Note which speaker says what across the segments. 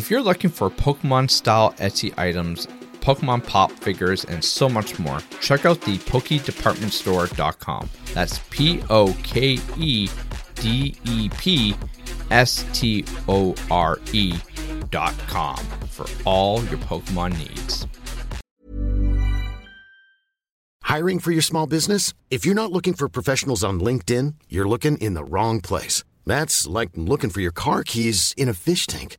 Speaker 1: If you're looking for Pokemon style Etsy items, Pokemon pop figures, and so much more, check out the PokeDepartmentStore.com. That's P O K E D E P S T O R E.com for all your Pokemon needs.
Speaker 2: Hiring for your small business? If you're not looking for professionals on LinkedIn, you're looking in the wrong place. That's like looking for your car keys in a fish tank.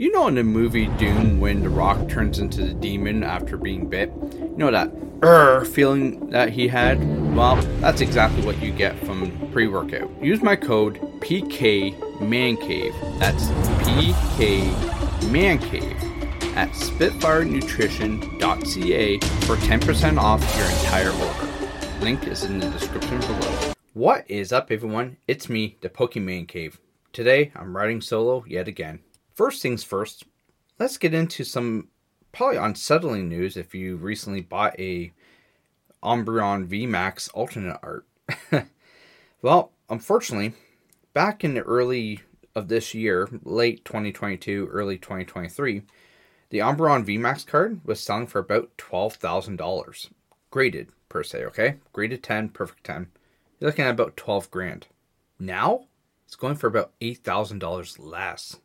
Speaker 1: You know in the movie Doom, when The Rock turns into the demon after being bit? You know that er feeling that he had? Well, that's exactly what you get from pre-workout. Use my code PKMANCAVE. That's PK MANCAVE at SpitfireNutrition.ca for 10% off your entire order. Link is in the description below. What is up, everyone? It's me, the Pokemon Cave. Today, I'm riding solo yet again. First things first, let's get into some probably unsettling news if you recently bought a Umbreon VMAX alternate art. well, unfortunately, back in the early of this year, late 2022, early 2023, the Umbreon VMAX card was selling for about $12,000. Graded, per se, okay? Graded 10, perfect 10. You're looking at about 12 grand. Now, it's going for about $8,000 less.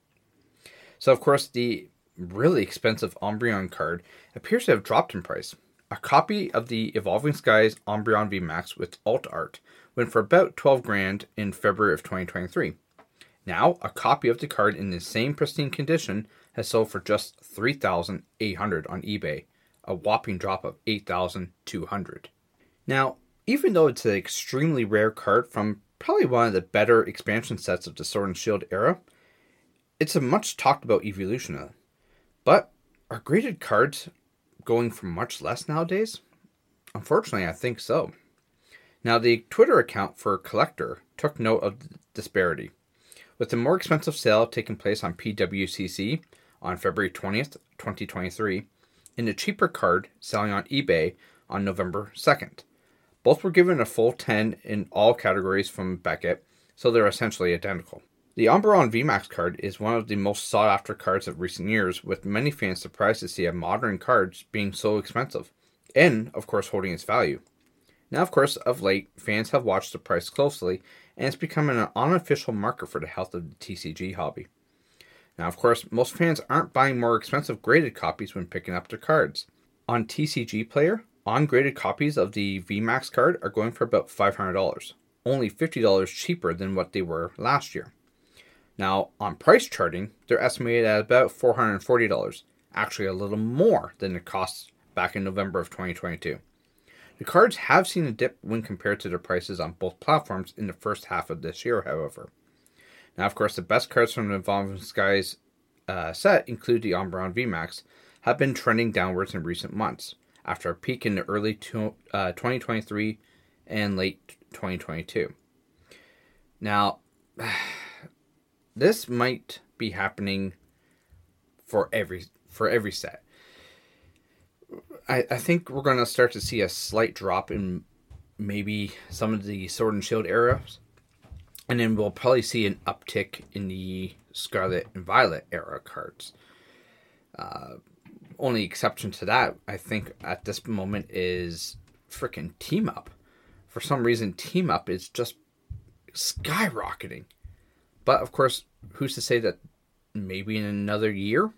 Speaker 1: So, of course, the really expensive Umbreon card appears to have dropped in price. A copy of the Evolving Skies Umbreon VMAX with alt art went for about 12 grand in February of 2023. Now, a copy of the card in the same pristine condition has sold for just 3,800 on eBay, a whopping drop of 8,200. Now, even though it's an extremely rare card from probably one of the better expansion sets of the Sword and Shield era, it's a much talked about evolution. But are graded cards going for much less nowadays? Unfortunately, I think so. Now, the Twitter account for Collector took note of the disparity. With the more expensive sale taking place on PWCC on February 20th, 2023, and the cheaper card selling on eBay on November 2nd. Both were given a full 10 in all categories from Beckett, so they're essentially identical. The Umbreon VMAX card is one of the most sought after cards of recent years, with many fans surprised to see a modern card being so expensive, and, of course, holding its value. Now, of course, of late, fans have watched the price closely, and it's become an unofficial marker for the health of the TCG hobby. Now, of course, most fans aren't buying more expensive graded copies when picking up their cards. On TCG Player, ungraded copies of the VMAX card are going for about $500, only $50 cheaper than what they were last year. Now, on price charting, they're estimated at about $440, actually a little more than the costs back in November of 2022. The cards have seen a dip when compared to their prices on both platforms in the first half of this year, however. Now, of course, the best cards from the Evolving Skies uh, set include the Umbreon VMAX, have been trending downwards in recent months after a peak in the early to, uh, 2023 and late 2022. Now, this might be happening for every for every set. I, I think we're going to start to see a slight drop in maybe some of the Sword and Shield eras, and then we'll probably see an uptick in the Scarlet and Violet era cards. Uh, only exception to that, I think, at this moment is freaking Team Up. For some reason, Team Up is just skyrocketing. But of course, who's to say that maybe in another year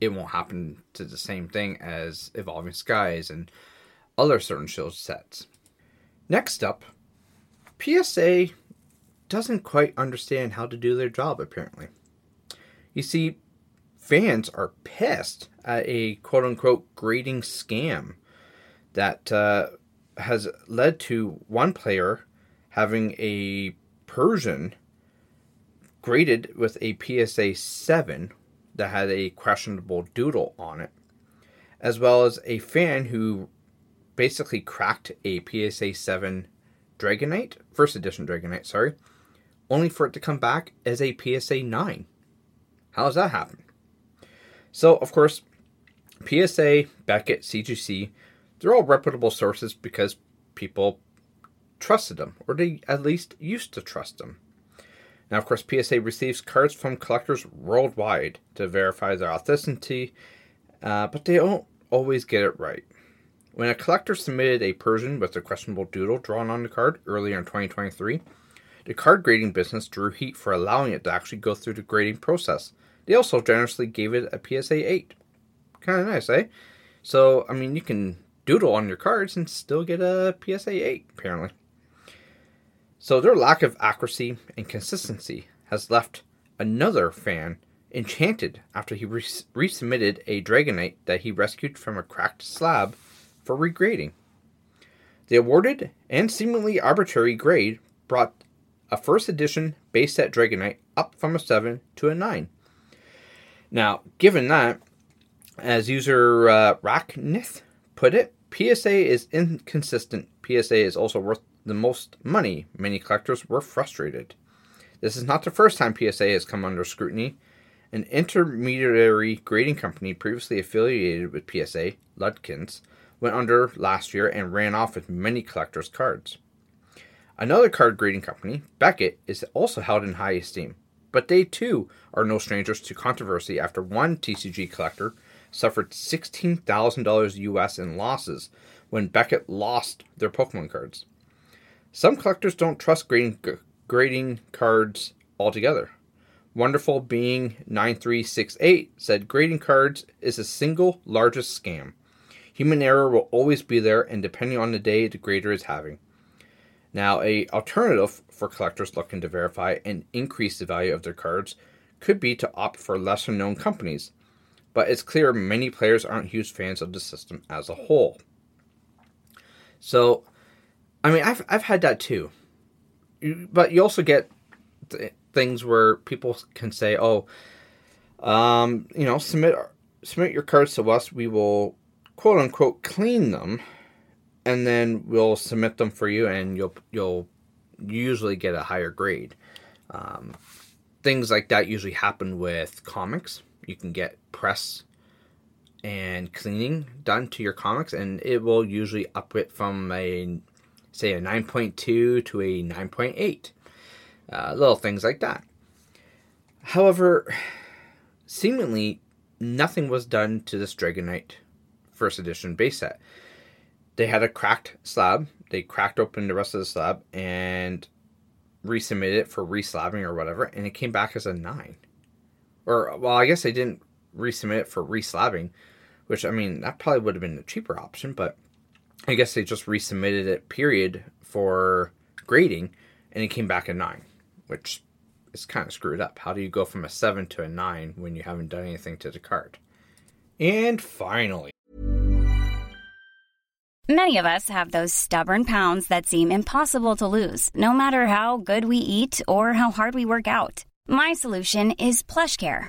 Speaker 1: it won't happen to the same thing as Evolving Skies and other certain show sets. Next up, PSA doesn't quite understand how to do their job, apparently. You see, fans are pissed at a quote unquote grading scam that uh, has led to one player having a Persian graded with a PSA 7 that had a questionable doodle on it, as well as a fan who basically cracked a PSA 7 Dragonite, first edition Dragonite, sorry, only for it to come back as a PSA 9. How does that happen? So, of course, PSA, Beckett, CGC, they're all reputable sources because people trusted them, or they at least used to trust them. Now, of course, PSA receives cards from collectors worldwide to verify their authenticity, uh, but they don't always get it right. When a collector submitted a Persian with a questionable doodle drawn on the card earlier in 2023, the card grading business drew heat for allowing it to actually go through the grading process. They also generously gave it a PSA 8. Kind of nice, eh? So, I mean, you can doodle on your cards and still get a PSA 8, apparently. So their lack of accuracy and consistency has left another fan enchanted after he res- resubmitted a Dragonite that he rescued from a cracked slab for regrading. The awarded and seemingly arbitrary grade brought a first edition base set Dragonite up from a 7 to a 9. Now, given that, as user uh, Racknith put it, PSA is inconsistent. PSA is also worth the most money, many collectors were frustrated. This is not the first time PSA has come under scrutiny. An intermediary grading company previously affiliated with PSA, Ludkins, went under last year and ran off with many collectors' cards. Another card grading company, Beckett, is also held in high esteem, but they too are no strangers to controversy after one TCG collector suffered $16,000 US in losses when Beckett lost their Pokemon cards. Some collectors don't trust grading, grading cards altogether. Wonderful Being 9368 said grading cards is the single largest scam. Human error will always be there and depending on the day the grader is having. Now, a alternative for collectors looking to verify and increase the value of their cards could be to opt for lesser known companies, but it's clear many players aren't huge fans of the system as a whole. So, I mean, I've I've had that too, but you also get th- things where people can say, "Oh, um, you know, submit submit your cards to us. We will quote unquote clean them, and then we'll submit them for you, and you'll you'll usually get a higher grade." Um, things like that usually happen with comics. You can get press and cleaning done to your comics, and it will usually up it from a say a 9.2 to a 9.8. Uh, little things like that. However, seemingly nothing was done to this Dragonite first edition base set. They had a cracked slab. They cracked open the rest of the slab and resubmitted it for reslabbing or whatever, and it came back as a 9. Or, well, I guess they didn't resubmit it for reslabbing, which, I mean, that probably would have been the cheaper option, but I guess they just resubmitted it, period, for grading, and it came back a 9, which is kind of screwed up. How do you go from a 7 to a 9 when you haven't done anything to the card? And finally,
Speaker 3: Many of us have those stubborn pounds that seem impossible to lose, no matter how good we eat or how hard we work out. My solution is PlushCare.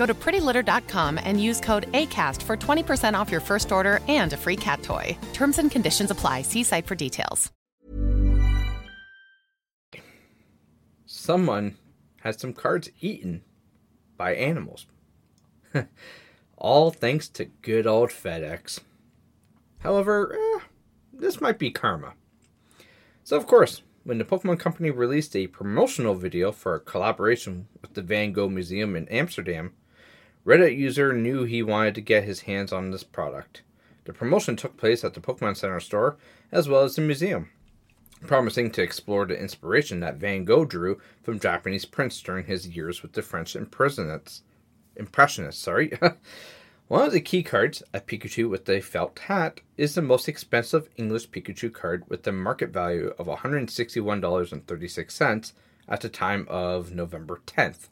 Speaker 4: Go to prettylitter.com and use code ACAST for 20% off your first order and a free cat toy. Terms and conditions apply. See site for details.
Speaker 1: someone has some cards eaten by animals. All thanks to good old FedEx. However, eh, this might be karma. So, of course, when the Pokemon Company released a promotional video for a collaboration with the Van Gogh Museum in Amsterdam, Reddit user knew he wanted to get his hands on this product. The promotion took place at the Pokemon Center store as well as the museum. promising to explore the inspiration that Van Gogh drew from Japanese prints during his years with the French impressionists. Impressionists, sorry. One of the key cards, a Pikachu with a felt hat, is the most expensive English Pikachu card with a market value of $161.36 at the time of November 10th.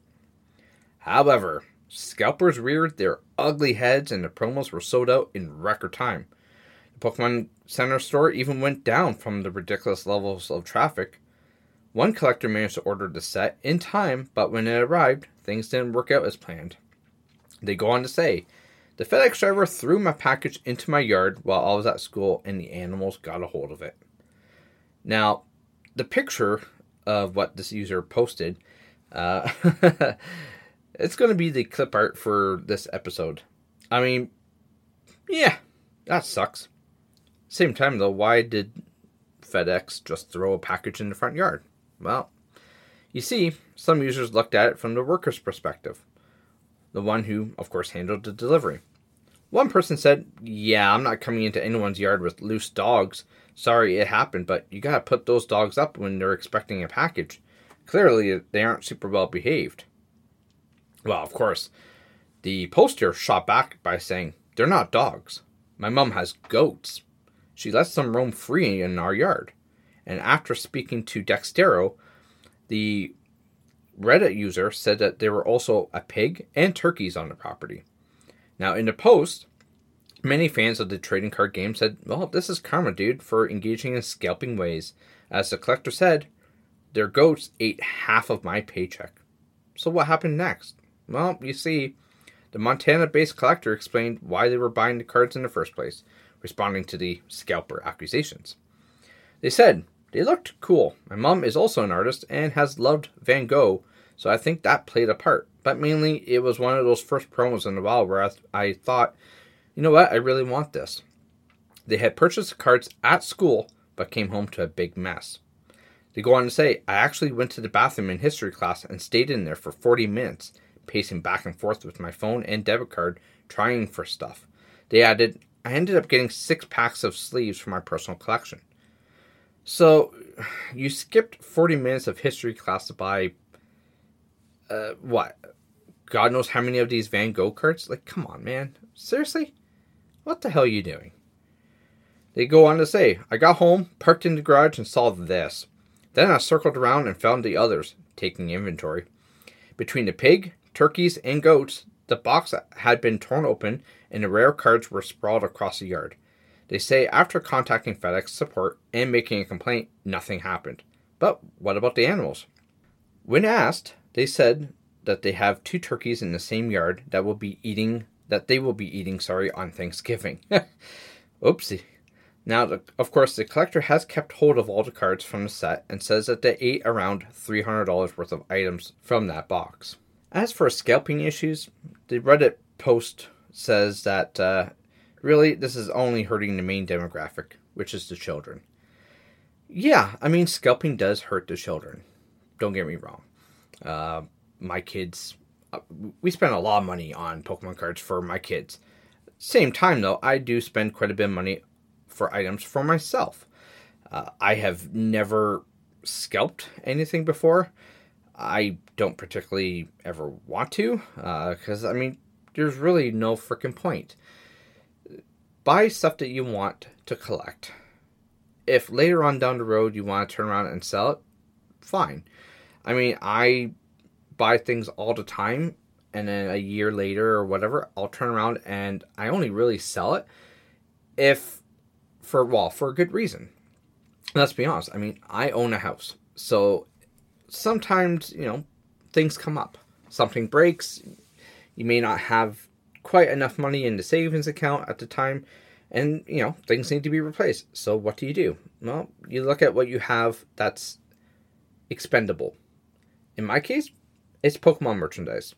Speaker 1: However, scalpers reared their ugly heads and the promos were sold out in record time. The Pokemon Center store even went down from the ridiculous levels of traffic. One collector managed to order the set in time, but when it arrived, things didn't work out as planned. They go on to say, the FedEx driver threw my package into my yard while I was at school and the animals got a hold of it. Now, the picture of what this user posted, uh, it's going to be the clip art for this episode. I mean, yeah, that sucks. Same time though, why did FedEx just throw a package in the front yard? Well, you see, some users looked at it from the worker's perspective, the one who, of course, handled the delivery. One person said, Yeah, I'm not coming into anyone's yard with loose dogs. Sorry it happened, but you gotta put those dogs up when they're expecting a package. Clearly, they aren't super well behaved. Well, of course, the poster shot back by saying, They're not dogs. My mom has goats. She lets them roam free in our yard. And after speaking to Dexerto, the Reddit user said that there were also a pig and turkeys on the property. Now, in the post, many fans of the trading card game said, Well, this is karma, dude, for engaging in scalping ways. As the collector said, their goats ate half of my paycheck. So, what happened next? Well, you see, the Montana based collector explained why they were buying the cards in the first place, responding to the scalper accusations. They said, They looked cool. My mom is also an artist and has loved Van Gogh, so I think that played a part but mainly it was one of those first promos in a while where I, th- I thought, you know what, I really want this. They had purchased the cards at school, but came home to a big mess. They go on to say, I actually went to the bathroom in history class and stayed in there for 40 minutes, pacing back and forth with my phone and debit card, trying for stuff. They added, I ended up getting six packs of sleeves for my personal collection. So, you skipped 40 minutes of history class to buy, uh, what, God knows how many of these Van Gogh carts. Like, come on, man. Seriously? What the hell are you doing? They go on to say, I got home, parked in the garage, and saw this. Then I circled around and found the others, taking inventory. Between the pig, turkeys, and goats, the box had been torn open and the rare cards were sprawled across the yard. They say after contacting FedEx support and making a complaint, nothing happened. But what about the animals? When asked, they said that they have two turkeys in the same yard that will be eating that they will be eating sorry on Thanksgiving. Oopsie. Now, of course, the collector has kept hold of all the cards from the set and says that they ate around $300 worth of items from that box. As for scalping issues, the Reddit post says that uh, really this is only hurting the main demographic, which is the children. Yeah, I mean, scalping does hurt the children. Don't get me wrong. Uh, my kids uh, we spend a lot of money on Pokemon cards for my kids. Same time though, I do spend quite a bit of money for items for myself. Uh, I have never scalped anything before. I don't particularly ever want to, because uh, I mean, there's really no freaking point. Buy stuff that you want to collect. If later on down the road you want to turn around and sell it, fine. I mean, I buy things all the time and then a year later or whatever, I'll turn around and I only really sell it if for well, for a good reason. Let's be honest. I mean, I own a house. So sometimes, you know, things come up. Something breaks. You may not have quite enough money in the savings account at the time and, you know, things need to be replaced. So what do you do? Well, you look at what you have that's expendable. In my case, it's Pokemon merchandise.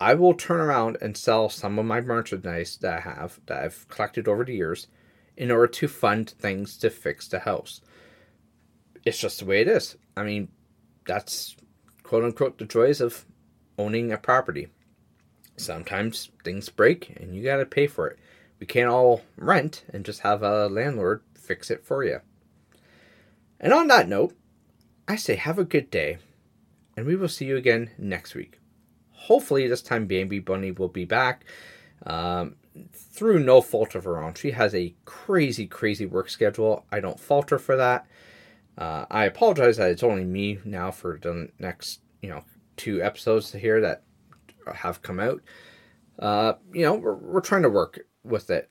Speaker 1: I will turn around and sell some of my merchandise that I have, that I've collected over the years, in order to fund things to fix the house. It's just the way it is. I mean, that's quote unquote the joys of owning a property. Sometimes things break and you gotta pay for it. We can't all rent and just have a landlord fix it for you. And on that note, I say have a good day, and we will see you again next week. Hopefully, this time Baby Bunny will be back um, through no fault of her own. She has a crazy, crazy work schedule. I don't falter for that. Uh, I apologize that it's only me now for the next, you know, two episodes here that have come out. Uh, you know, we're, we're trying to work with it.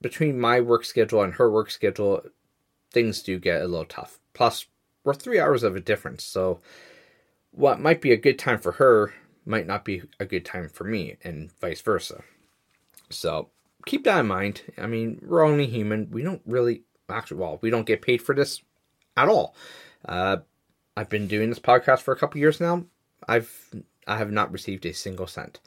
Speaker 1: Between my work schedule and her work schedule, things do get a little tough. Plus, we're three hours of a difference, so what might be a good time for her might not be a good time for me, and vice versa. So keep that in mind. I mean, we're only human. We don't really, actually, well, we don't get paid for this at all. Uh, I've been doing this podcast for a couple years now. I've I have not received a single cent.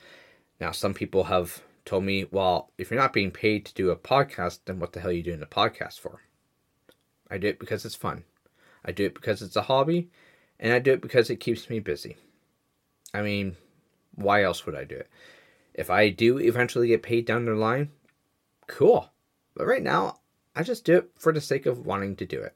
Speaker 1: Now, some people have told me, well, if you're not being paid to do a podcast, then what the hell are you doing a podcast for? I do it because it's fun. I do it because it's a hobby, and I do it because it keeps me busy. I mean, why else would I do it? If I do eventually get paid down the line, cool. But right now, I just do it for the sake of wanting to do it.